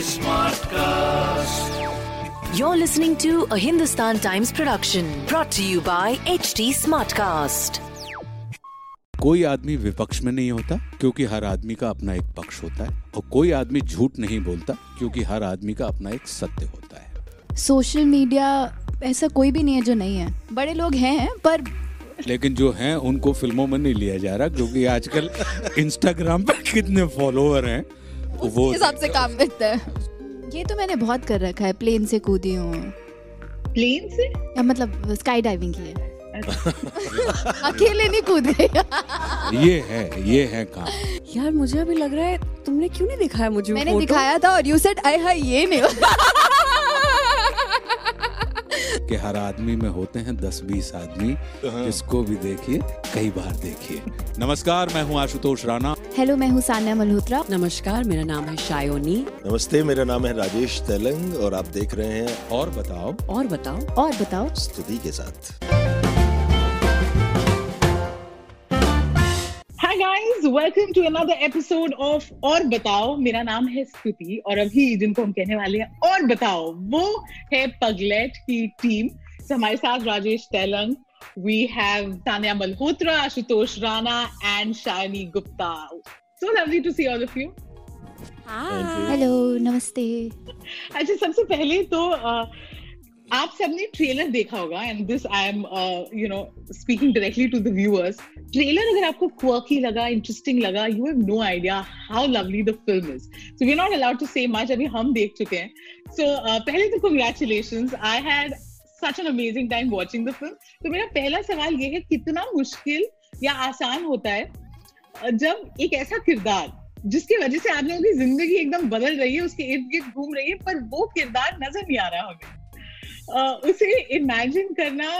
Smartcast. You're listening to a Hindustan Times production brought to you by HT Smartcast. कोई आदमी विपक्ष में नहीं होता क्योंकि हर आदमी का अपना एक पक्ष होता है और कोई आदमी झूठ नहीं बोलता क्योंकि हर आदमी का अपना एक सत्य होता है सोशल मीडिया ऐसा कोई भी नहीं है जो नहीं है बड़े लोग हैं पर लेकिन जो हैं उनको फ़िल्मों में नहीं लिया जा रहा क्योंकि आजकल इंस्टाग्राम पर कितने फॉलोअर हैं वो हिसाब से काम करता है। ये तो मैंने बहुत कर रखा है प्लेन से कूदी हूँ। प्लेन से? या मतलब स्काई डाइविंग की है। अकेले नहीं कूदे गई ये है ये है काम। यार मुझे अभी लग रहा है तुमने क्यों नहीं दिखाया मुझे मैंने दिखाया था और यू सेड आई हाय ये नहीं कि हर आदमी में होते हैं दस बीस आदमी जिसको भी देखिए कई बार देखिए। नमस्कार मैं हूँ आशुतोष राणा। हेलो मैं हूँ सान्या मल्होत्रा। नमस्कार मेरा नाम है शायोनी। नमस्ते मेरा नाम है राजेश तेलंग और आप देख रहे हैं और बताओ। और बताओ। और बताओ। स्तुति के साथ। Hi guys welcome to another episode of और बताओ। मेरा नाम है स्तुति और अभी जिनको हम कहने वाले हैं और बताओ वो है पगलेट की टीम so, हमारे साथ Rajesh Tailang we have Tanya Malhotra Ashutosh Rana and Sayani Gupta. So lovely to see all of you hello नमस्ते। अच्छा सबसे पहले तो आप सबने ट्रेलर देखा होगा and this I am you know speaking directly to the viewers trailer अगर आपको क्वर्की लगा इंटरेस्टिंग लगा you have no idea how lovely the film is so we not allowed to say much अभी हम देख चुके हैं. सो पहले तो congratulations I had such an amazing time watching the film तो मेरा पहला सवाल ये है, कितना मुश्किल या आसान होता है जब एक ऐसा किरदार, जिसकी वजह से आप लोगों की ज़िंदगी एकदम बदल रही है, उसके इर्द गिर्द घूम रही है, पर वो किरदार नज़र नहीं आ रहा हमें? उसे इमेजिन करना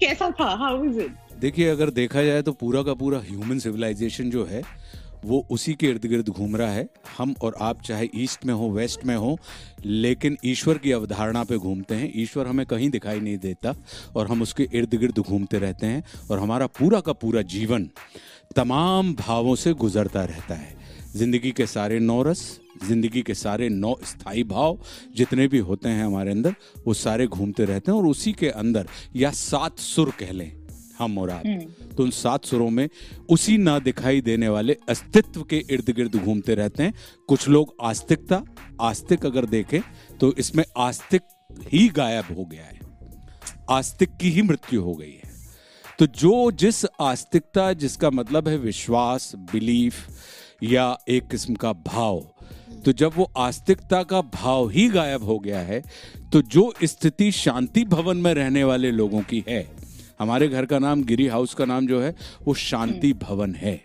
कैसा था? हाउ इज़ इट देखिए, अगर देखा जाए तो पूरा का पूरा ह्यूमन सिविलाइजेशन जो है, वो उसी के इर्द गिर्द घूम रहा है। हम और आप चाहे ईस्ट में हो वेस्ट में हो, लेकिन ईश्वर की अवधारणा पे घूमते हैं। ईश्वर हमें कहीं दिखाई नहीं देता और हम उसके इर्द गिर्द घूमते रहते हैं और हमारा पूरा का पूरा जीवन तमाम भावों से गुजरता रहता है। ज़िंदगी के सारे नौ रस ज़िंदगी के सारे नौ स्थायी भाव जितने भी होते हैं हमारे अंदर वो सारे घूमते रहते हैं और उसी के अंदर या सात सुर कह लें हम और आप। तो उन सात सुरों में उसी ना दिखाई देने वाले अस्तित्व के इर्द गिर्द घूमते रहते हैं। कुछ लोग आस्तिकता आस्तिक अगर देखें तो इसमें आस्तिक ही गायब हो गया है। आस्तिक की ही मृत्यु हो गई है। तो जो जिस आस्तिकता जिसका मतलब है विश्वास बिलीफ या एक किस्म का भाव। तो जब वो आस्तिकता का भाव ही गायब हो गया है तो जो स्थिति शांति भवन में रहने वाले लोगों की है हमारे घर का नाम गिरी हाउस का नाम जो है वो शांति भवन है।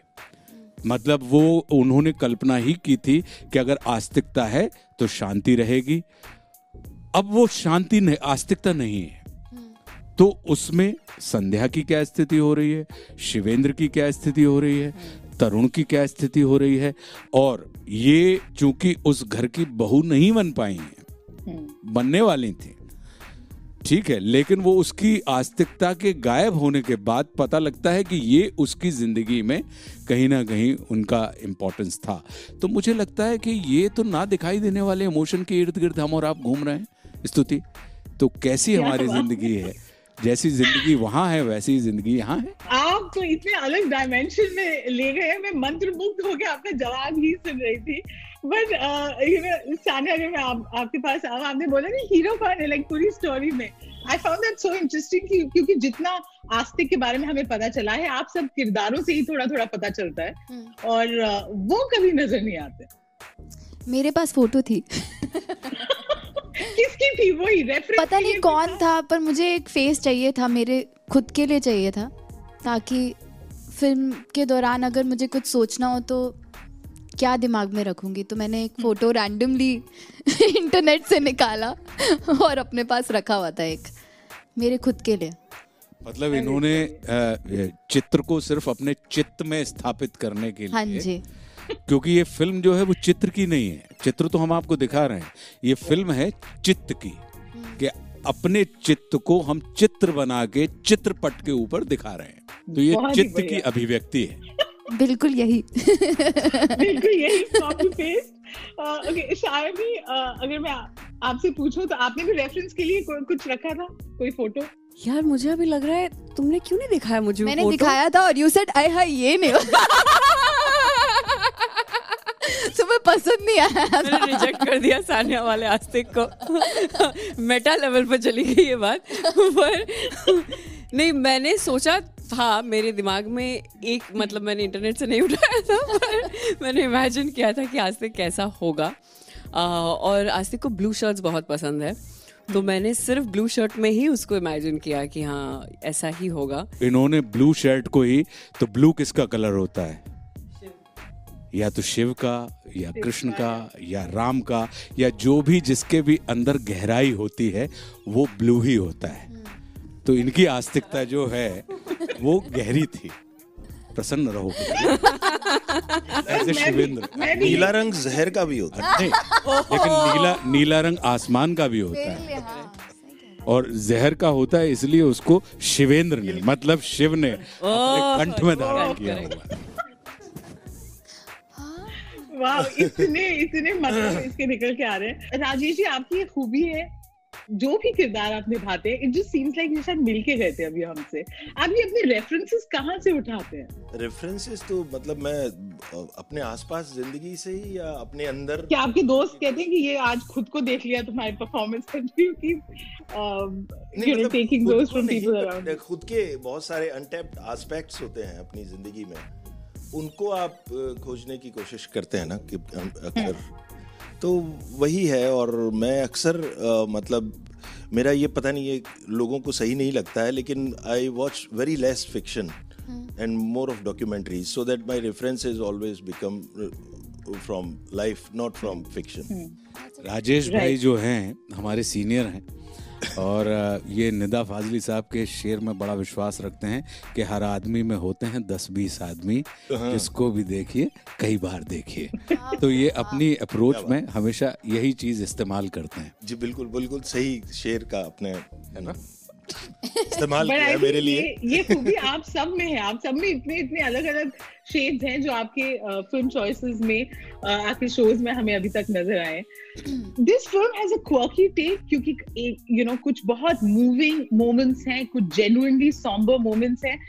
मतलब वो उन्होंने कल्पना ही की थी कि अगर आस्तिकता है तो शांति रहेगी। अब वो शांति नहीं आस्तिकता नहीं है। तो उसमें संध्या की क्या स्थिति हो रही है? शिवेंद्र की क्या स्थिति हो रही है? तरुण की क्या स्थिति हो रही है? और ये चूँकि उस घर की बहू नहीं बन पाई हैं बनने वाली थी ठीक है लेकिन वो उसकी आस्तिकता के गायब होने के बाद पता लगता है कि ये उसकी ज़िंदगी में कहीं ना कहीं उनका इम्पोर्टेंस था। तो मुझे लगता है कि ये तो ना दिखाई देने वाले इमोशन के इर्द गिर्द हम और आप घूम रहे हैं स्तुति। तो कैसी हमारी ज़िंदगी है? जैसी ज़िंदगी वहाँ है वैसी ही ज़िंदगी यहाँ है। आप तो इतने अलग डायमेंशन में ले गए हैं। मैं मंत्र मुग्ध होकर आपका जवाब ही सुन रही थी। बट यू नो सानिया अगर मैं आप, आपके पास आऊँ। आपने बोला ना हीरो कौन है लाइक पूरी स्टोरी में। I found that so interesting क्योंकि जितना आस्तिक के बारे में हमें पता चला है आप सब किरदारों से ही थोड़ा थोड़ा पता चलता है। और अ, वो कभी नज़र नहीं आते। मेरे पास फ़ोटो थी। किसकी थी वही रेफरेंस पता नहीं कौन था। पर मुझे एक फेस चाहिए था मेरे खुद के लिए चाहिए था ताकि फ़िल्म के दौरान अगर मुझे कुछ सोचना हो तो क्या दिमाग में रखूँगी? तो मैंने एक फ़ोटो रैंडमली इंटरनेट से निकाला और अपने पास रखा हुआ था एक मेरे खुद के लिए। मतलब इन्होंने चित्र को सिर्फ़ अपने चित्त में स्थापित करने के लिए हाँ जी। क्योंकि ये फ़िल्म जो है वो चित्र की नहीं है। चित्र तो हम आपको दिखा रहे हैं। ये फ़िल्म है चित्त की कि अपने चित्त को हम चित्र बना के चित्रपट के ऊपर दिखा रहे हैं। तो ये चित्त की अभिव्यक्ति है। बिल्कुल यही। बिल्कुल यही कॉपी पेस्ट ओके शायरी अगर मैं आपसे पूछूँ तो आपने भी रेफरेंस के लिए कुछ रखा था? कोई फ़ोटो यार मुझे अभी लग रहा है तुमने क्यों नहीं दिखाया मुझे मैंने? दिखाया था और यू सेड आई हाय ये नहीं तुम्हें पसंद नहीं आया मैंने रिजेक्ट कर दिया सानिया वाले आस्तिक को। मेटा लेवल पर चली गई ये बात। पर नहीं मैंने सोचा था मेरे दिमाग में एक मतलब मैंने इंटरनेट से नहीं उठाया था पर मैंने इमेजिन किया था कि आस्तिक कैसा होगा। आ, और आस्तिक को ब्लू शर्ट्स बहुत पसंद है। तो मैंने सिर्फ़ ब्लू शर्ट में ही उसको इमेजिन किया कि हाँ ऐसा ही होगा। इन्होंने ब्लू शर्ट को ही तो ब्लू किसका कलर होता है? या तो शिव का या कृष्ण का या राम का या जो भी जिसके भी अंदर गहराई होती है वो ब्लू ही होता है। तो इनकी आस्तिकता जो है वो गहरी थी। प्रसन्न रहो। ऐसे शिवेंद्र। नीला रंग जहर का भी होता है। लेकिन नीला नीला रंग आसमान का भी होता है। और जहर का होता है इसलिए उसको शिवेंद्र ने मतलब शिव ने अपने कंठ में धारण किया हुआ है। वाह इतने इतने मतलब इसके निकल के आ रहे हैं। राजेश जी आपकी ये खूबी है जो भी किरदार आप निभाते हैं इट जस्ट सीम्स लाइक ये शायद मिल के गए थे अभी हमसे। आप ये अपने रेफरेंसेस कहाँ से उठाते हैं? रेफरेंसेस तो मतलब मैं अपने आसपास ज़िंदगी से ही या अपने अंदर? क्या आपके दोस्त कहते हैं कि ये आज खुद को देख लिया तुम्हारी परफॉर्मेंस कि नो मतलब खुद के बहुत सारे अनटैप्ड एस्पेक्ट्स होते हैं अपनी ज़िंदगी में। उनको आप खोजने की कोशिश करते हैं ना कि हम अक्सर तो वही है और मैं अक्सर मतलब मेरा ये पता नहीं है लोगों को सही नहीं लगता है लेकिन I watch very less fiction and more of documentaries so that my reference is always become from life not from fiction Rajesh भाई जो हैं हमारे सीनियर हैं और ये निदा फाजली साहब के शेर में बड़ा विश्वास रखते हैं कि हर आदमी में होते हैं दस बीस आदमी जिसको भी देखिए कई बार देखिए। तो ये अपनी अप्रोच में हमेशा यही चीज़ इस्तेमाल करते हैं। जी बिल्कुल बिल्कुल सही शेर का अपने है ना? इस्तेमाल किया मेरे लिए। ये खूबी आप सब में है आप सब में इतने इतने अलग अलग शेड्स हैं जो आपके फ़िल्म चॉइसेस में आपके शोज़ में हमें अभी तक नज़र आए। This film has a quirky take क्योंकि यू नो कुछ बहुत मूविंग मोमेंट्स हैं कुछ जेन्युइनली सॉम्बर मोमेंट्स हैं।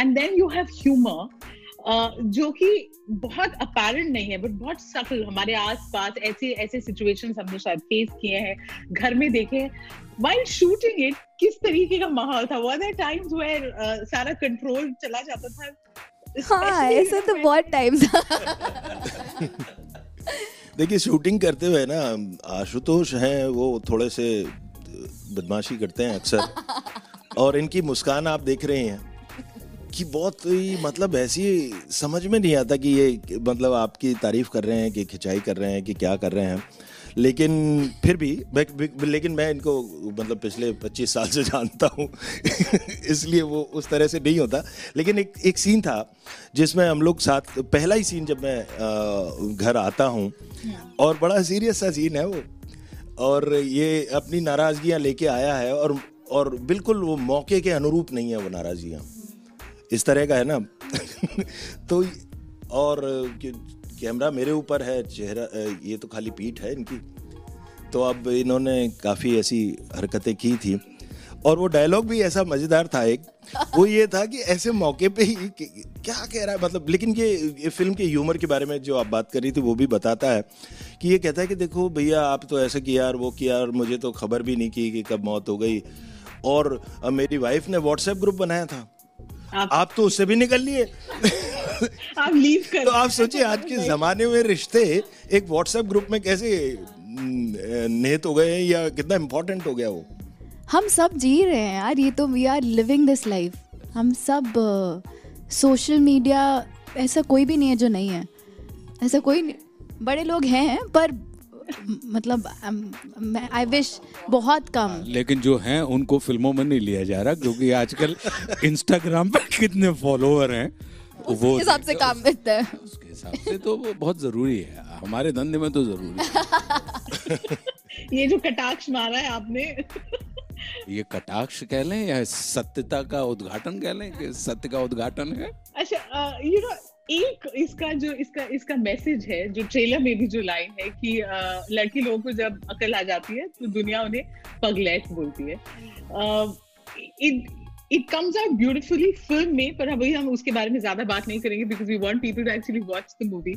And then you have humour जो कि बहुत अपेरेंट नहीं है बट बहुत सफल हमारे आसपास ऐसे ऐसे सिचुएशंस हमने शायद फेस किए हैं घर में देखे हैं। While shooting it किस तरीके का माहौल था? Were there times where uh, सारा कंट्रोल चला जाता था? हाँ ऐसे तो बहुत टाइम था। देखिए शूटिंग करते हुए ना आशुतोष हैं वो थोड़े से बदमाशी करते हैं अक्सर। और इनकी मुस्कान आप देख रहे हैं। कि बहुत ही मतलब ऐसी समझ में नहीं आता कि ये मतलब आपकी तारीफ़ कर रहे हैं कि खिंचाई कर रहे हैं कि क्या कर रहे हैं। लेकिन फिर भी मैं- लेकिन मैं इनको मतलब पिछले 25 साल से जानता हूँ। इसलिए वो उस तरह से नहीं होता। लेकिन एक एक सीन था जिसमें हम लोग साथ पहला ही सीन जब मैं अ, घर आता हूँ और बड़ा सीरियस सा सीन है वो। और ये अपनी नाराजगियाँ लेके आया है और और बिल्कुल वो मौके के अनुरूप नहीं है वो नाराजगियाँ। इस तरह का है ना? तो और कैमरा मेरे ऊपर है चेहरा ये तो खाली पीठ है इनकी। तो अब इन्होंने काफ़ी ऐसी हरकतें की थी। और वो डायलॉग भी ऐसा मज़ेदार था एक। वो ये था कि ऐसे मौके पे ही क्या कह रहा है? मतलब लेकिन ये, ये फ़िल्म के ह्यूमर के बारे में जो आप बात कर रही थी वो भी बताता है कि ये कहता है कि देखो भैया आप तो ऐसे किया और वो किया और मुझे तो खबर भी नहीं की कि कब मौत हो गई। और मेरी वाइफ ने व्हाट्सएप ग्रुप बनाया था। आप आप तो उससे भी निकल लिए। आप लीव कर तो आप सोचिए आज के जमाने में रिश्ते एक व्हाट्सएप ग्रुप में कैसे न, निहित हो गए हैं या कितना इम्पोर्टेंट हो गया वो? हम सब जी रहे हैं यार ये तो we are living this life हम सब सोशल uh, मीडिया ऐसा कोई भी नहीं है जो नहीं है। ऐसा कोई नहीं, बड़े लोग हैं पर मतलब आई विश बहुत कम। लेकिन जो हैं उनको फ़िल्मों में नहीं लिया जा रहा क्योंकि आजकल इंस्टाग्राम पर कितने फॉलोअर हैं वो हिसाब से काम मिलता है। उसके हिसाब से तो वो बहुत ज़रूरी है। हमारे धंधे में तो ज़रूरी है। ये जो कटाक्ष मारा है आपने। ये कटाक्ष कह लें या सत्यता का उद्घाटन कह लें कि सत्य का उद्घाटन है? अच्छा यू नो एक इसका जो इसका इसका मैसेज है जो ट्रेलर में भी जो लाइन है कि अ, लड़की लोगों को जब अकल आ जाती है तो दुनिया उन्हें पगलैट बोलती है। It comes out beautifully film में पर अभी हम उसके बारे में ज़्यादा बात नहीं करेंगे because we want people to actually watch the movie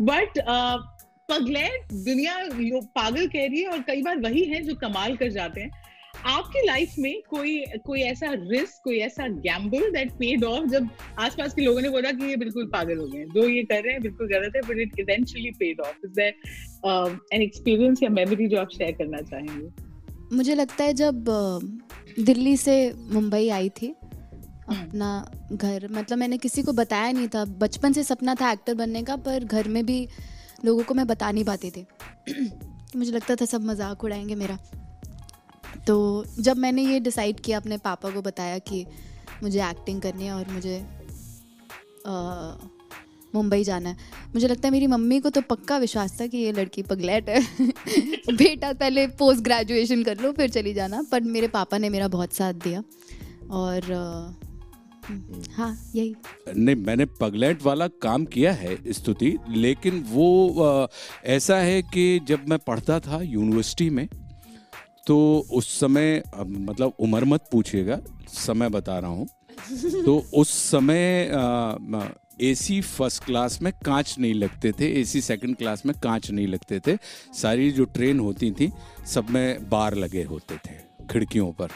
but Pagglait दुनिया पागल कह रही है और कई बार वही है जो कमाल कर जाते हैं। आपकी लाइफ में कोई कोई ऐसा रिस्क कोई ऐसा गैम्बल दैट पेड ऑफ़ जब आसपास के लोगों ने बोला कि ये बिल्कुल पागल हो गए जो ये कर रहे हैं बिल्कुल गलत है but it eventually paid off is there an experience या मेमोरी जो आप शेयर करना चाहेंगे? मुझे लगता है जब दिल्ली से मुंबई आई थी अपना घर मतलब मैंने किसी को बताया नहीं था। बचपन से सपना था एक्टर बनने का पर घर में भी लोगों को मैं बता नहीं पाती थी। मुझे लगता था सब मज़ाक उड़ाएँगे मेरा। तो जब मैंने ये डिसाइड किया अपने पापा को बताया कि मुझे एक्टिंग करनी है और मुझे मुंबई जाना है मुझे लगता है मेरी मम्मी को तो पक्का विश्वास था कि ये लड़की पगलेट है। बेटा पहले पोस्ट ग्रेजुएशन कर लो फिर चली जाना। पर मेरे पापा ने मेरा बहुत साथ दिया और हाँ यही। नहीं मैंने पगलेट वाला काम किया है स्तुति लेकिन वो अ, ऐसा है कि जब मैं पढ़ता था यूनिवर्सिटी में तो उस समय मतलब उम्र मत पूछिएगा समय बता रहा हूँ। तो उस समय एसी फ़र्स्ट क्लास में कांच नहीं लगते थे एसी सेकंड क्लास में कांच नहीं लगते थे। सारी जो ट्रेन होती थी सब में बार लगे होते थे खिड़कियों पर।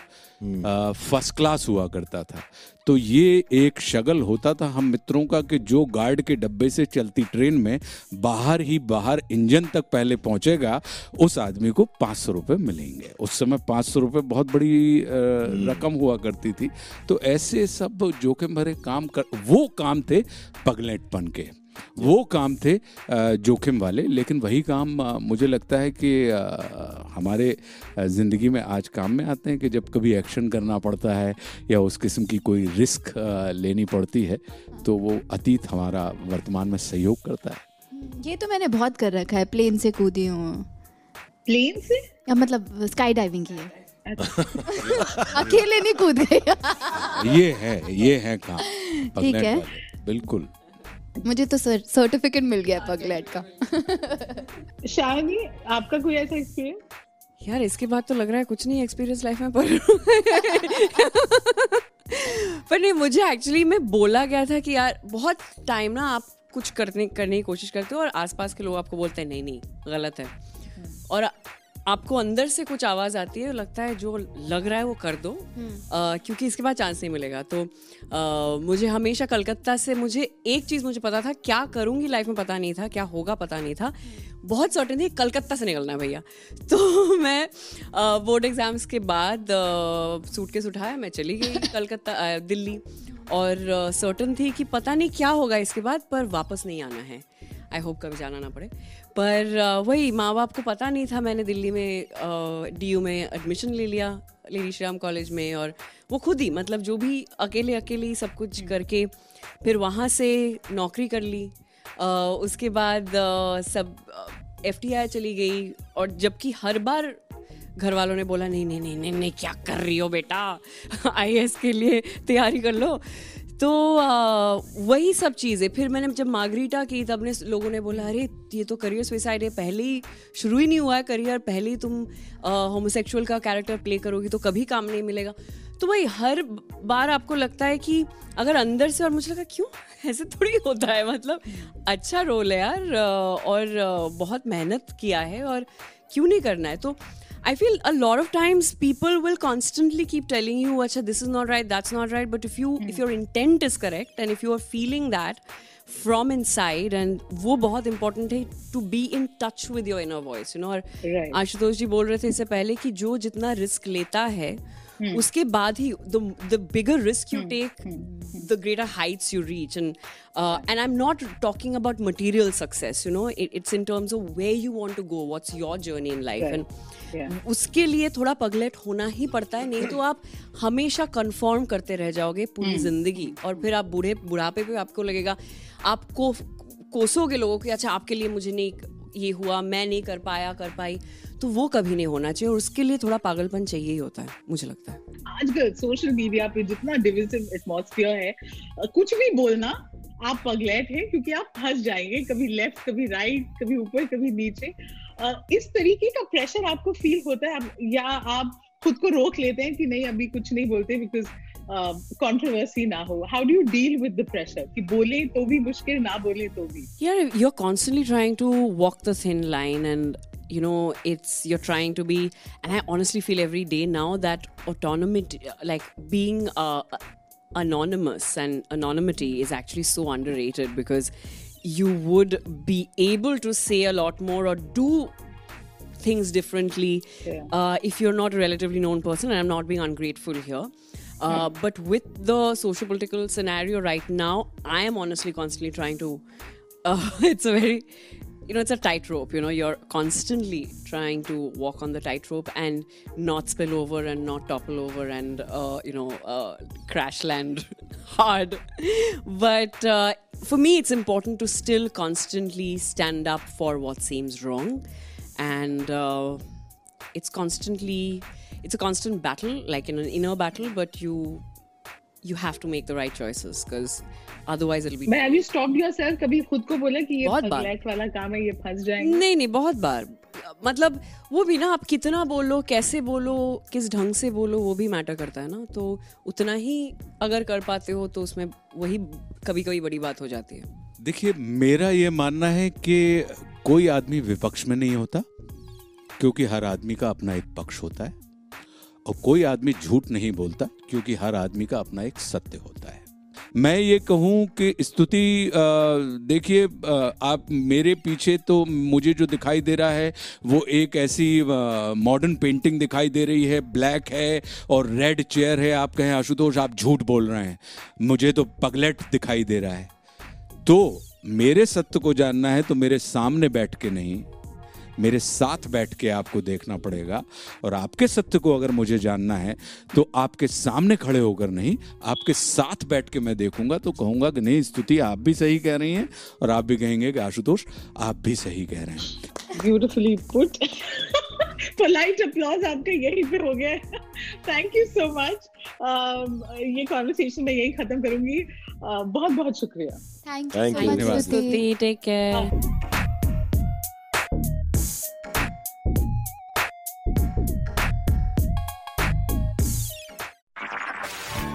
फ़र्स्ट क्लास हुआ करता था। तो ये एक शगल होता था हम मित्रों का कि जो गार्ड के डब्बे से चलती ट्रेन में बाहर ही बाहर इंजन तक पहले पहुंचेगा उस आदमी को पाँच सौ रुपये मिलेंगे। उस समय पाँच सौ रुपये बहुत बड़ी अ, रकम हुआ करती थी। तो ऐसे सब जोखिम भरे काम कर वो काम थे पगलेटपन के। वो काम थे जोखिम वाले। लेकिन वही काम मुझे लगता है कि हमारे ज़िंदगी में आज काम में आते हैं कि जब कभी एक्शन करना पड़ता है या उस किस्म की कोई रिस्क लेनी पड़ती है तो वो अतीत हमारा वर्तमान में सहयोग करता है। ये तो मैंने बहुत कर रखा है प्लेन से कूदी हूँ। प्लेन से? या मतलब स्काई डाइविंग की है। अकेले नहीं कूद। गई ये है ये है काम ठीक है। बिल्कुल। मुझे तो सर्टिफिकेट मिल गया पगलेट का। शायनी आपका कोई ऐसा एक्सपीरियंस यार इसके बाद तो लग रहा है कुछ नहीं एक्सपीरियंस लाइफ में पर पर नहीं मुझे एक्चुअली में बोला गया था कि यार बहुत टाइम ना आप कुछ करने करने की कोशिश करते हो और आसपास के लोग आपको बोलते हैं नहीं नहीं गलत है। और आपको अंदर से कुछ आवाज़ आती है लगता है जो लग रहा है वो कर दो। अ, क्योंकि इसके बाद चांस नहीं मिलेगा। तो अ, मुझे हमेशा कलकत्ता से मुझे एक चीज़ मुझे पता था क्या करूँगी लाइफ में पता नहीं था क्या होगा पता नहीं था। बहुत सर्टेन थी कलकत्ता से निकलना है भैया। तो मैं बोर्ड एग्ज़ाम्स के बाद सूटकेस उठाया मैं चली गई कलकत्ता दिल्ली। और सर्टन थी कि पता नहीं क्या होगा इसके बाद पर वापस नहीं आना है। आई होप कभी जाना ना पड़े। पर वही माँ बाप को पता नहीं था मैंने दिल्ली में डी यू में एडमिशन ले लिया लेडी श्री कॉलेज में और वो खुद ही मतलब जो भी अकेले अकेले ही सब कुछ करके फिर वहाँ से नौकरी कर ली। उसके बाद सब एफ़ चली गई और जबकि हर बार घर वालों ने बोला, नहीं नहीं नहीं नहीं नहीं, क्या कर रही हो बेटा? आईएएस के लिए तैयारी कर लो। तो आ, वही सब चीज़ें। फिर मैंने जब मार्गरीटा की तब ने लोगों ने बोला अरे ये तो करियर सुसाइड है। पहले ही शुरू ही नहीं हुआ है करियर पहले ही तुम होमोसेक्सुअल का कैरेक्टर प्ले करोगी तो कभी काम नहीं मिलेगा। तो भाई हर बार आपको लगता है कि अगर अंदर से और मुझे लगा क्यों? ऐसे थोड़ी होता है मतलब अच्छा रोल है यार और बहुत मेहनत किया है और क्यों नहीं करना है? तो I feel a lot of times people will constantly keep telling you, "Acha, this is not right, that's not right." But if you, if your intent is correct, and if you are feeling that from inside, and वो बहुत important है to be in touch with your inner voice, you know. और Right. Ashutosh जी बोल रहे थे इससे पहले कि जो जितना रिस्क लेता है Hmm. उसके बाद ही the bigger risk you take the greater heights you reach and and I am not talking about material success you know it's in terms of way you want to go what's your journey in life and उसके लिए थोड़ा पगलेट होना ही पड़ता है नहीं तो आप हमेशा कन्फर्म करते रह जाओगे पूरी hmm. ज़िंदगी। और फिर आप बुढ़े बुढ़ापे पे आपको लगेगा आपको कोसोगे लोगों के अच्छा आपके लिए मुझे नहीं ये हुआ, मैं नहीं कर पाया, कर पाई तो वो कभी नहीं होना चाहिए। और उसके लिए थोड़ा पागलपन चाहिए ही होता है, मुझे लगता है। आजकल सोशल मीडिया पे जितना डिविजिव एटमॉस्फेयर है कुछ भी बोलना, आप पगलेट हैं क्योंकि आप फंस जाएँगे, कभी लेफ़्ट कभी राइट कभी ऊपर, कभी नीचे। इस तरीके का प्रेशर आपको फील होता है या आप खुद को रोक लेते हैं कि नहीं, अभी कुछ नहीं बोलते बिकॉज़ कंट्रोवर्सी ना हो how do you deal with the pressure कि बोले तो भी मुश्किल ना बोले तो भी Yeah, you're constantly trying to walk the thin line, and you know, it's you're trying to be. And I honestly feel every day now that autonomy, like being uh, anonymous and anonymity, is actually so underrated because you would be able to say a lot more or do things differently Yeah. uh, if you're not a relatively known person. And I'm not being ungrateful here. Uh, but with the social political scenario right now, I am honestly constantly trying to. Uh, it's a very, you know, it's a tightrope. You know, you're constantly trying to walk on the tightrope and not spill over and not topple over and, uh, you know, uh, crash land hard. But uh, for me, it's important to still constantly stand up for what seems wrong. And uh, it's constantly it's a constant battle like in an inner battle but you you have to make the right choices because otherwise it'll be मैं have you stopped yourself कभी खुद को बोला कि ये बहुत वाला काम है ये फंस जाएँगे। नहीं नहीं बहुत बार। मतलब वो भी ना आप कितना बोलो कैसे बोलो किस ढंग से बोलो वो भी मैटर करता है ना। तो उतना ही अगर कर पाते हो तो उसमें वही कभी कभी बड़ी बात हो जाती है। देखिए मेरा ये मानना है कि कोई आदमी विपक्ष में नहीं होता। क्योंकि हर आदमी का अपना एक पक्ष होता है और कोई आदमी झूठ नहीं बोलता क्योंकि हर आदमी का अपना एक सत्य होता है। मैं ये कहूँ कि स्तुति देखिए आप मेरे पीछे तो मुझे जो दिखाई दे रहा है, वो एक ऐसी मॉडर्न पेंटिंग दिखाई दे रही है। ब्लैक है और रेड चेयर है, आप कहें आशुतोष, आप झूठ बोल रहे हैं। मुझे तो पगलेट दिखाई दे रहा है। तो मेरे सत्य को जानना है तो मेरे सामने बैठ के नहीं। मेरे साथ बैठ के आपको देखना पड़ेगा और आपके सत्य को अगर मुझे जानना है तो आपके सामने खड़े होकर नहीं आपके साथ बैठ के मैं देखूँगा तो कहूँगा कि नहीं स्तुति आप भी सही कह रही हैं और आप भी कहेंगे कि आशुतोष आप भी सही कह रहे हैं। ब्यूटिफुली पुट पोलाइट अप्लॉज आपका यहीं पे हो गया थैंक यू सो मच ये कॉन्वर्सेशन मैं यही खत्म करूँगी। Uh, बहुत बहुत शुक्रिया thank you so much Stuti. Take care